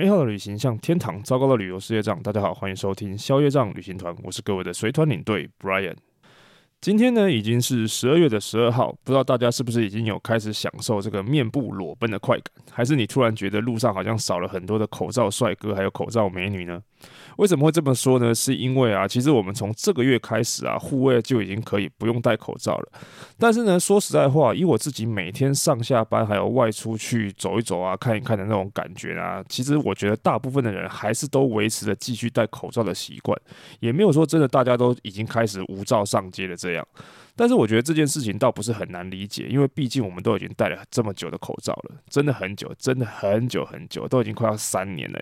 美好的旅行像天堂，糟糕的旅游是业障。大家好，欢迎收听宵夜障旅行团，我是各位的随团领队 Brian。今天呢，已经是十二月的十二号，不知道大家是不是已经有开始享受这个面部裸奔的快感，还是你突然觉得路上好像少了很多的口罩帅哥，还有口罩美女呢？为什么会这么说呢？是因为啊，其实我们从这个月开始啊，户外就已经可以不用戴口罩了。但是呢，说实在话，以我自己每天上下班还有外出去走一走啊、看一看的那种感觉啊，其实我觉得大部分的人还是都维持着继续戴口罩的习惯，也没有说真的大家都已经开始无罩上街了这样。但是我觉得这件事情倒不是很难理解，因为毕竟我们都已经戴了这么久的口罩了，真的很久，真的很久很久，都已经快要三年了。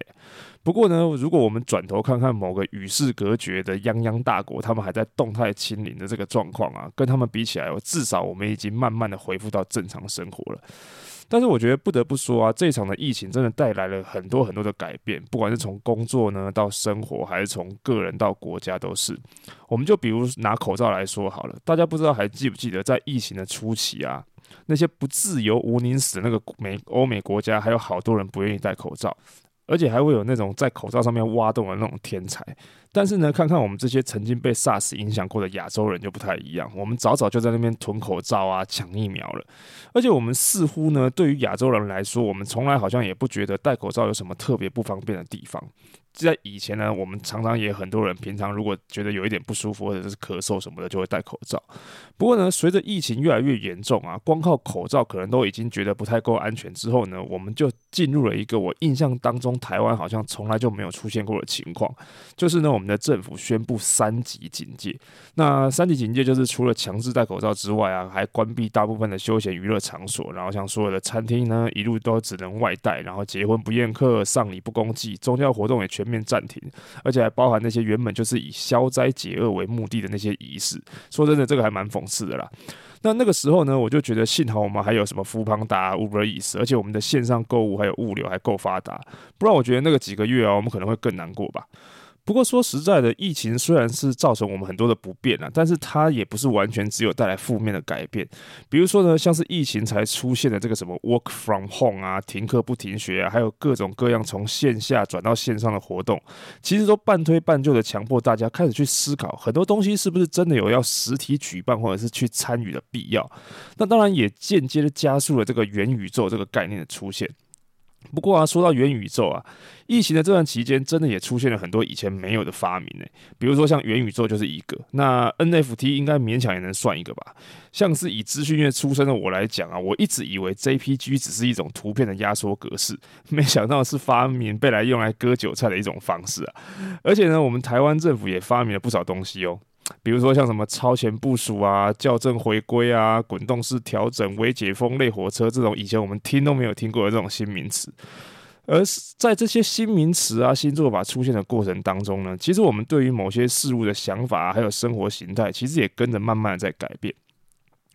不过呢，如果我们转头看看某个与世隔绝的泱泱大国，他们还在动态清零的这个状况啊，跟他们比起来，我至少我们已经慢慢的恢复到正常生活了。但是我觉得不得不说啊，这场的疫情真的带来了很多很多的改变，不管是从工作呢到生活，还是从个人到国家，都是。我们就比如拿口罩来说好了，大家不知道还记不记得在疫情的初期啊，那些不自由无宁死的那个美欧美国家，还有好多人不愿意戴口罩。而且还会有那种在口罩上面挖洞的那种天才，但是呢，看看我们这些曾经被 SARS 影响过的亚洲人就不太一样，我们早早就在那边囤口罩啊、抢疫苗了。而且我们似乎呢，对于亚洲人来说，我们从来好像也不觉得戴口罩有什么特别不方便的地方。在以前呢，我们常常也很多人平常如果觉得有一点不舒服或者是咳嗽什么的，就会戴口罩。不过呢，随着疫情越来越严重啊，光靠口罩可能都已经觉得不太够安全之后呢，我们就进入了一个我印象当中台湾好像从来就没有出现过的情况，就是呢，我们的政府宣布三级警戒。那三级警戒就是除了强制戴口罩之外啊，还关闭大部分的休闲娱乐场所，然后像所有的餐厅呢，一路都只能外带，然后结婚不宴客，丧礼不公祭，宗教活动也全面暂停，而且还包含那些原本就是以消灾解厄为目的的那些仪式。说真的，这个还蛮讽刺的啦。那那个时候呢，我就觉得幸好我们还有什么富邦达、Uber Eats，而且我们的线上购物还有物流还够发达，不然我觉得那个几个月啊，我们可能会更难过吧。不过说实在的，疫情虽然是造成我们很多的不便啊，但是它也不是完全只有带来负面的改变。比如说呢，像是疫情才出现的这个什么 work from home 啊，停课不停学啊，还有各种各样从线下转到线上的活动，其实都半推半就的强迫大家开始去思考很多东西是不是真的有要实体举办或者是去参与的必要。那当然也间接的加速了这个元宇宙这个概念的出现。不过啊，说到元宇宙啊，疫情的这段期间，真的也出现了很多以前没有的发明呢。比如说像元宇宙就是一个，那 NFT 应该勉强也能算一个吧。像是以资讯业出身的我来讲啊，我一直以为 JPG 只是一种图片的压缩格式，没想到是发明被来用来割韭菜的一种方式啊。而且呢，我们台湾政府也发明了不少东西哦。比如说像什么超前部署啊、校正回归啊、滚动式调整、微解封类火车这种以前我们听都没有听过的这种新名词，而在这些新名词啊、新做法出现的过程当中呢，其实我们对于某些事物的想法，还有生活形态，其实也跟着慢慢的在改变。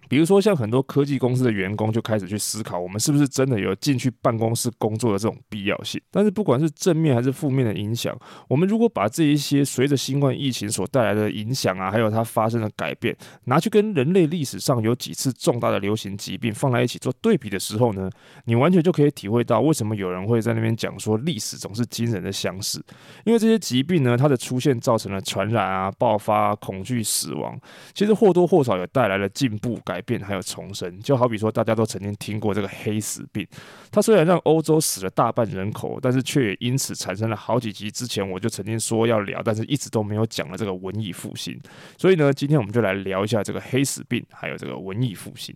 比如说，像很多科技公司的员工就开始去思考，我们是不是真的有进去办公室工作的这种必要性？但是，不管是正面还是负面的影响，我们如果把这一些随着新冠疫情所带来的影响啊，还有它发生的改变，拿去跟人类历史上有几次重大的流行疾病放在一起做对比的时候呢，你完全就可以体会到为什么有人会在那边讲说历史总是惊人的相似。因为这些疾病呢，它的出现造成了传染啊、爆发啊、恐惧、死亡，其实或多或少也带来了进步感改变。还有重生，就好比说，大家都曾经听过这个黑死病，它虽然让欧洲死了大半人口，但是却也因此产生了好几集之前我就曾经说要聊，但是一直都没有讲的这个文艺复兴。所以呢，今天我们就来聊一下这个黑死病，还有这个文艺复兴。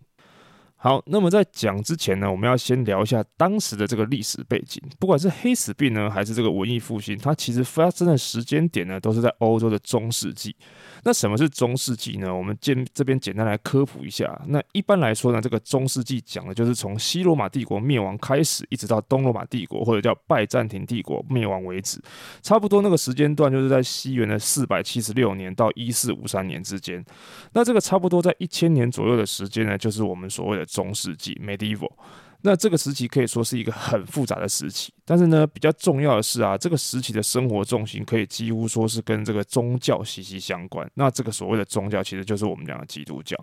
好，那么在讲之前呢，我们要先聊一下当时的这个历史背景。不管是黑死病呢，还是这个文艺复兴，它其实发生的时间点呢，都是在欧洲的中世纪。那什么是中世纪呢？我们简这边简单来科普一下。那一般来说呢，这个中世纪讲的就是从西罗马帝国灭亡开始，一直到东罗马帝国或者叫拜占庭帝国灭亡为止，差不多那个时间段就是在西元的四百七十六年到一四五三年之间。那这个差不多在一千年左右的时间呢，就是我们所谓的中世纪 （Medieval）。那这个时期可以说是一个很复杂的时期，但是呢，比较重要的是啊，这个时期的生活重心可以几乎说是跟这个宗教息息相关。那这个所谓的宗教，其实就是我们讲的基督教。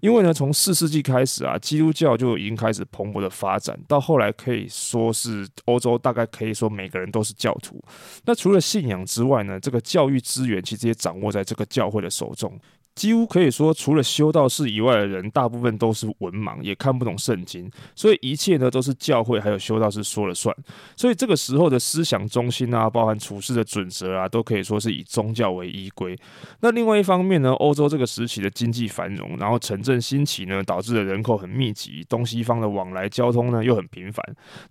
因为呢，从四世纪开始啊，基督教就已经开始蓬勃的发展，到后来可以说是欧洲大概可以说每个人都是教徒。那除了信仰之外呢，这个教育资源其实也掌握在这个教会的手中。几乎可以说，除了修道士以外的人，大部分都是文盲，也看不懂圣经，所以一切呢都是教会还有修道士说了算。所以这个时候的思想中心啊，包含处事的准则啊，都可以说是以宗教为依归。那另外一方面呢，欧洲这个时期的经济繁荣，然后城镇兴起呢，导致了人口很密集，东西方的往来交通呢又很频繁。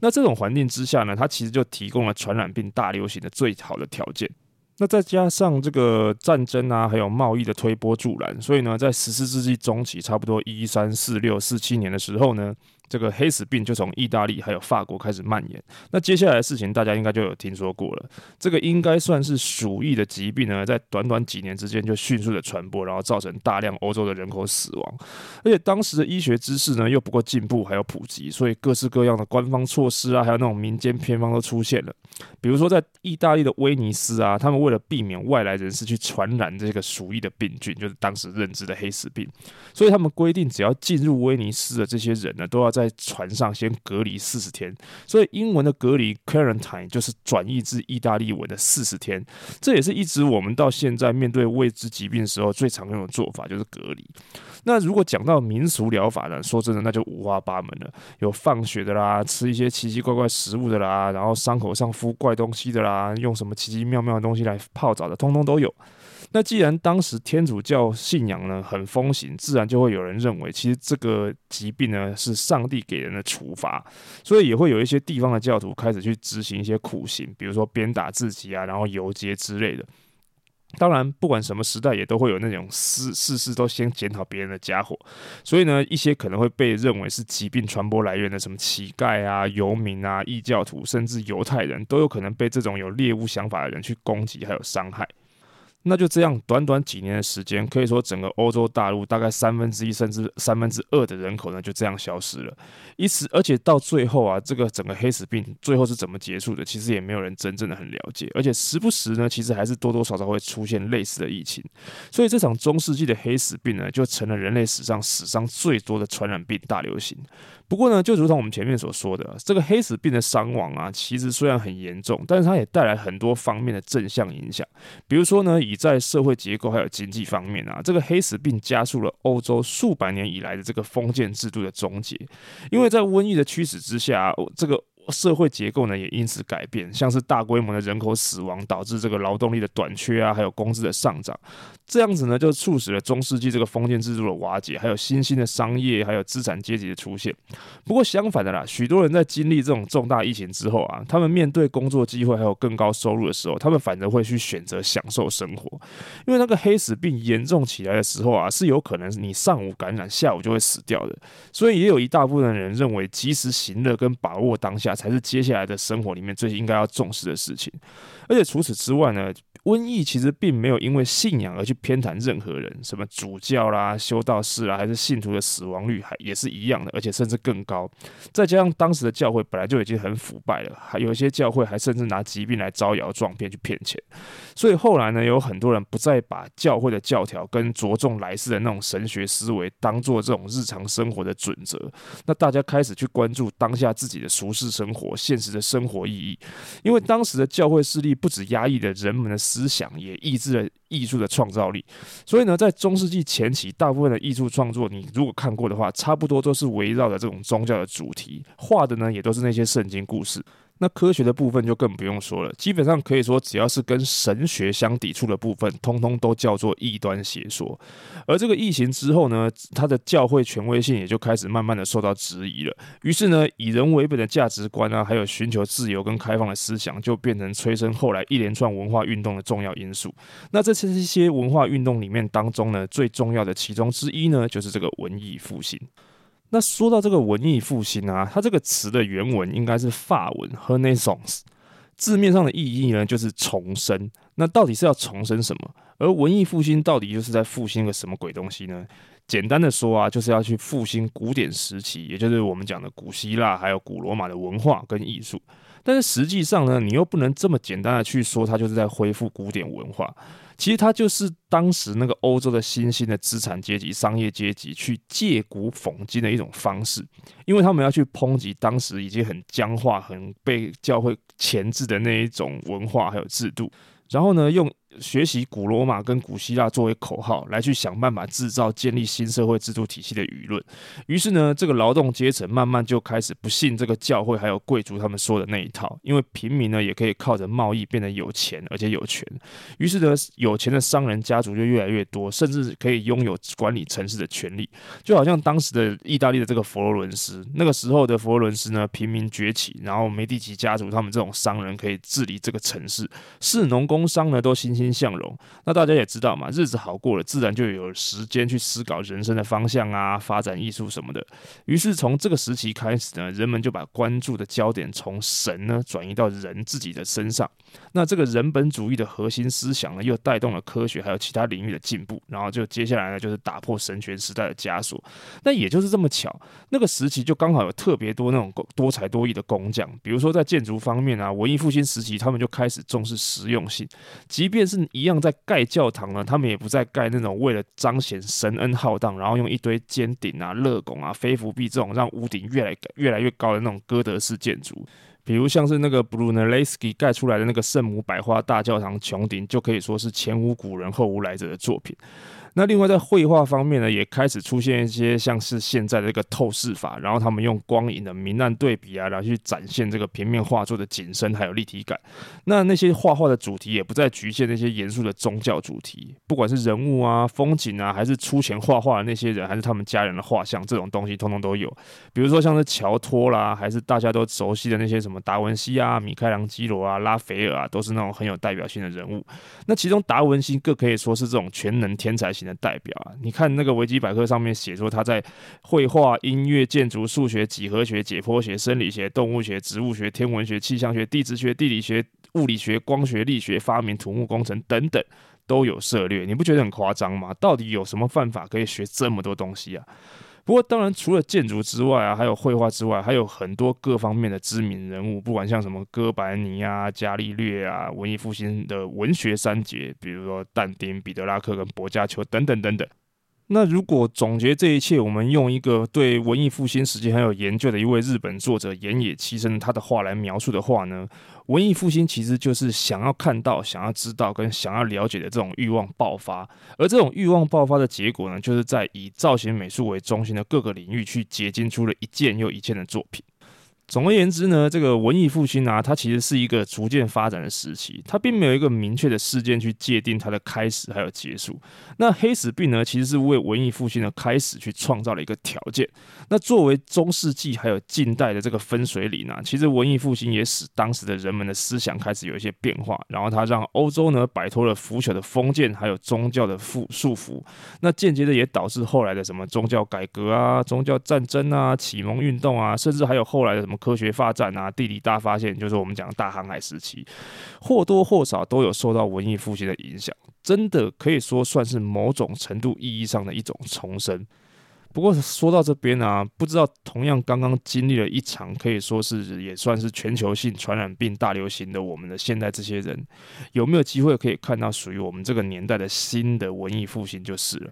那这种环境之下呢，它其实就提供了传染病大流行的最好的条件。那再加上这个战争啊，还有贸易的推波助澜，所以呢，在十四世纪中期，差不多一三四六四七年的时候呢。这个黑死病就从意大利还有法国开始蔓延。那接下来的事情大家应该就有听说过了。这个应该算是鼠疫的疾病呢，在短短几年之间就迅速的传播，然后造成大量欧洲的人口死亡。而且当时的医学知识呢又不够进步，还有普及，所以各式各样的官方措施啊，还有那种民间偏方都出现了。比如说在意大利的威尼斯啊，他们为了避免外来人士去传染这个鼠疫的病菌，就是当时认知的黑死病，所以他们规定只要进入威尼斯的这些人呢，都要在船上先隔离四十天，所以英文的隔离 quarantine 就是转译自意大利文的四十天，这也是一直我们到现在面对未知疾病时候最常用的做法，就是隔离。那如果讲到民俗疗法呢，说真的，那就五花八门了，有放血的啦，吃一些奇奇怪怪食物的啦，然后伤口上敷怪东西的啦，用什么奇奇妙妙的东西来泡澡的，通通都有。那既然当时天主教信仰呢很风行，自然就会有人认为，其实这个疾病呢是上帝给人的处罚，所以也会有一些地方的教徒开始去执行一些苦刑，比如说鞭打自己啊，然后游街之类的。当然，不管什么时代，也都会有那种事事事都先检讨别人的家伙，所以呢，一些可能会被认为是疾病传播来源的什么乞丐啊、游民啊、异教徒，甚至犹太人都有可能被这种有猎物想法的人去攻击还有伤害。那就这样，短短几年的时间，可以说整个欧洲大陆大概三分之一甚至三分之二的人口呢，就这样消失了。因此，而且到最后啊，这个整个黑死病最后是怎么结束的，其实也没有人真正的很了解。而且时不时呢，其实还是多多少少会出现类似的疫情。所以这场中世纪的黑死病呢，就成了人类史上史上最多的传染病大流行。不过呢，就如同我们前面所说的，这个黑死病的伤亡啊，其实虽然很严重，但是它也带来很多方面的正向影响。比如说呢，以在社会结构还有经济方面啊，这个黑死病加速了欧洲数百年以来的这个封建制度的终结，因为在瘟疫的驱使之下，这个。社会结构呢也因此改变，像是大规模的人口死亡导致这个劳动力的短缺啊，还有工资的上涨，这样子呢就促使了中世纪这个封建制度的瓦解，还有新兴的商业还有资产阶级的出现。不过相反的啦，许多人在经历这种重大疫情之后啊，他们面对工作机会还有更高收入的时候，他们反而会去选择享受生活，因为那个黑死病严重起来的时候啊，是有可能你上午感染，下午就会死掉的。所以也有一大部分人认为及时行乐跟把握当下。才是接下来的生活里面最应该要重视的事情，而且除此之外呢，瘟疫其实并没有因为信仰而去偏袒任何人，什么主教啦、修道士啦，还是信徒的死亡率还也是一样的，而且甚至更高。再加上当时的教会本来就已经很腐败了，还有一些教会还甚至拿疾病来招摇撞骗去骗钱，所以后来呢，有很多人不再把教会的教条跟着重来世的那种神学思维当做这种日常生活的准则，那大家开始去关注当下自己的俗世生活、现实的生活意义，因为当时的教会势力不止压抑了人们的思想，也抑制了艺术的创造力。所以呢，在中世纪前期，大部分的艺术创作，你如果看过的话，差不多都是围绕着这种宗教的主题，画的呢，也都是那些圣经故事。那科学的部分就更不用说了，基本上可以说，只要是跟神学相抵触的部分，通通都叫做异端邪说。而这个疫情之后呢，他的教会权威性也就开始慢慢的受到质疑了。于是呢，以人为本的价值观啊，还有寻求自由跟开放的思想，就变成催生后来一连串文化运动的重要因素。那这是一些文化运动里面当中呢，最重要的其中之一呢，就是这个文艺复兴。那说到这个文艺复兴啊，它这个词的原文应该是法文 h e n a i s s a n c e 字面上的意义呢就是重生。那到底是要重生什么？而文艺复兴到底就是在复兴个什么鬼东西呢？简单的说啊，就是要去复兴古典时期，也就是我们讲的古希腊还有古罗马的文化跟艺术。但是实际上呢，你又不能这么简单的去说它就是在恢复古典文化。其实它就是当时那个欧洲的新兴的资产阶级、商业阶级去借古讽今的一种方式，因为他们要去抨击当时已经很僵化、很被教会钳制的那一种文化还有制度，然后呢，用。学习古罗马跟古希腊作为口号，来去想办法制造建立新社会制度体系的舆论。于是呢，这个劳动阶层慢慢就开始不信这个教会还有贵族他们说的那一套，因为平民呢也可以靠着贸易变得有钱，而且有权。于是呢，有钱的商人家族就越来越多，甚至可以拥有管理城市的权利。就好像当时的意大利的这个佛罗伦斯，那个时候的佛罗伦斯呢，平民崛起，然后梅第奇家族他们这种商人可以治理这个城市，士农工商呢都欣欣向荣，那大家也知道嘛，日子好过了，自然就有时间去思考人生的方向啊，发展艺术什么的。于是从这个时期开始呢，人们就把关注的焦点从神呢转移到人自己的身上。那这个人本主义的核心思想呢，又带动了科学还有其他领域的进步。然后就接下来呢，就是打破神权时代的枷锁。那也就是这么巧，那个时期就刚好有特别多那种多才多艺的工匠，比如说在建筑方面啊，文艺复兴时期他们就开始重视实用性，即便是一样在盖教堂呢，他们也不再盖那种为了彰显神恩浩荡，然后用一堆尖顶啊、肋拱啊、飞扶壁这种让屋顶越来越来越高的那种哥德式建筑。比如像是那个 Brunelleschi 盖出来的那个圣母百花大教堂穹顶，就可以说是前无古人后无来者的作品。那另外在绘画方面呢，也开始出现一些像是现在的一个透视法，然后他们用光影的明暗对比啊，然后去展现这个平面画作的景深还有立体感。那那些画画的主题也不再局限那些严肃的宗教主题，不管是人物啊、风景啊，还是出钱画画的那些人，还是他们家人的画像，这种东西通通都有。比如说像是乔托啦，还是大家都熟悉的那些什么达文西啊、米开朗基罗啊、拉斐尔啊，都是那种很有代表性的人物。那其中达文西更可以说是这种全能天才型的代表啊！你看那个维基百科上面写说，他在绘画、音乐、建筑、数学、几何学、解剖学、生理学、动物学、植物学、天文学、气象学、地质学、地理学、物理学、光学、力学、发明、土木工程等等都有涉猎。你不觉得很夸张吗？到底有什么办法可以学这么多东西啊？不过，当然，除了建筑之外啊，还有绘画之外，还有很多各方面的知名人物，不管像什么哥白尼啊、伽利略啊，文艺复兴的文学三杰，比如说但丁、彼得拉克跟薄伽丘等等等等。那如果总结这一切，我们用一个对文艺复兴时期很有研究的一位日本作者岩野七生他的话来描述的话呢，文艺复兴其实就是想要看到、想要知道跟想要了解的这种欲望爆发，而这种欲望爆发的结果呢，就是在以造型美术为中心的各个领域去结晶出了一件又一件的作品。总而言之呢，这个文艺复兴啊，它其实是一个逐渐发展的时期，它并没有一个明确的事件去界定它的开始还有结束。那黑死病呢，其实是为文艺复兴的开始去创造了一个条件。那作为中世纪还有近代的这个分水岭呢，其实文艺复兴也使当时的人们的思想开始有一些变化，然后它让欧洲呢摆脱了腐朽的封建还有宗教的束束缚。那间接的也导致后来的什么宗教改革啊、宗教战争啊、启蒙运动啊，甚至还有后来的什么。科学发展啊，地理大发现，就是我们讲的大航海时期，或多或少都有受到文艺复兴的影响，真的可以说算是某种程度意义上的一种重生。不过说到这边啊，不知道同样刚刚经历了一场可以说是也算是全球性传染病大流行的我们的现在这些人，有没有机会可以看到属于我们这个年代的新的文艺复兴就是了。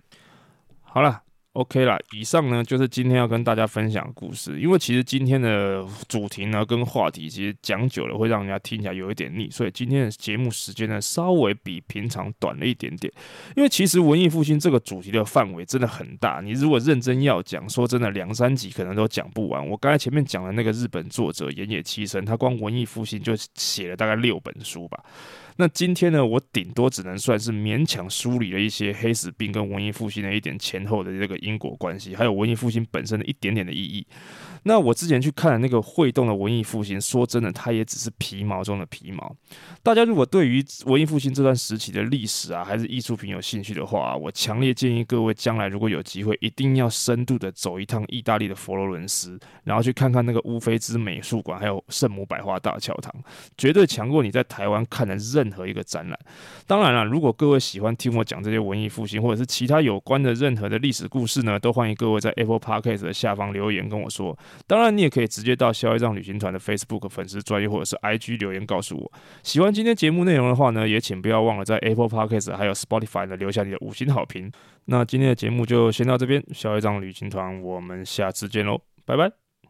好了。OK 啦，以上呢就是今天要跟大家分享的故事。因为其实今天的主题呢跟话题，其实讲久了会让人家听起来有一点腻，所以今天的节目时间呢稍微比平常短了一点点。因为其实文艺复兴这个主题的范围真的很大，你如果认真要讲，说真的两三集可能都讲不完。我刚才前面讲的那个日本作者岩野七生，他光文艺复兴就写了大概六本书吧。那今天呢，我顶多只能算是勉强梳理了一些黑死病跟文艺复兴的一点前后的这个因果关系，还有文艺复兴本身的一点点的意义。那我之前去看了那个会动的文艺复兴，说真的，它也只是皮毛中的皮毛。大家如果对于文艺复兴这段时期的历史啊，还是艺术品有兴趣的话，我强烈建议各位将来如果有机会，一定要深度的走一趟意大利的佛罗伦斯，然后去看看那个乌菲兹美术馆，还有圣母百花大教堂，绝对强过你在台湾看的任任何一个展览。当然了，如果各位喜欢听我讲这些文艺复兴或者是其他有关的任何的历史故事呢，都欢迎各位在 Apple Podcast 的下方留言跟我说。当然，你也可以直接到消业障旅行团的 Facebook 粉丝专页或者是 IG 留言告诉我。喜欢今天节目内容的话呢，也请不要忘了在 Apple Podcast 还有 Spotify 呢留下你的五星好评。那今天的节目就先到这边，消业障旅行团，我们下次见喽，拜拜。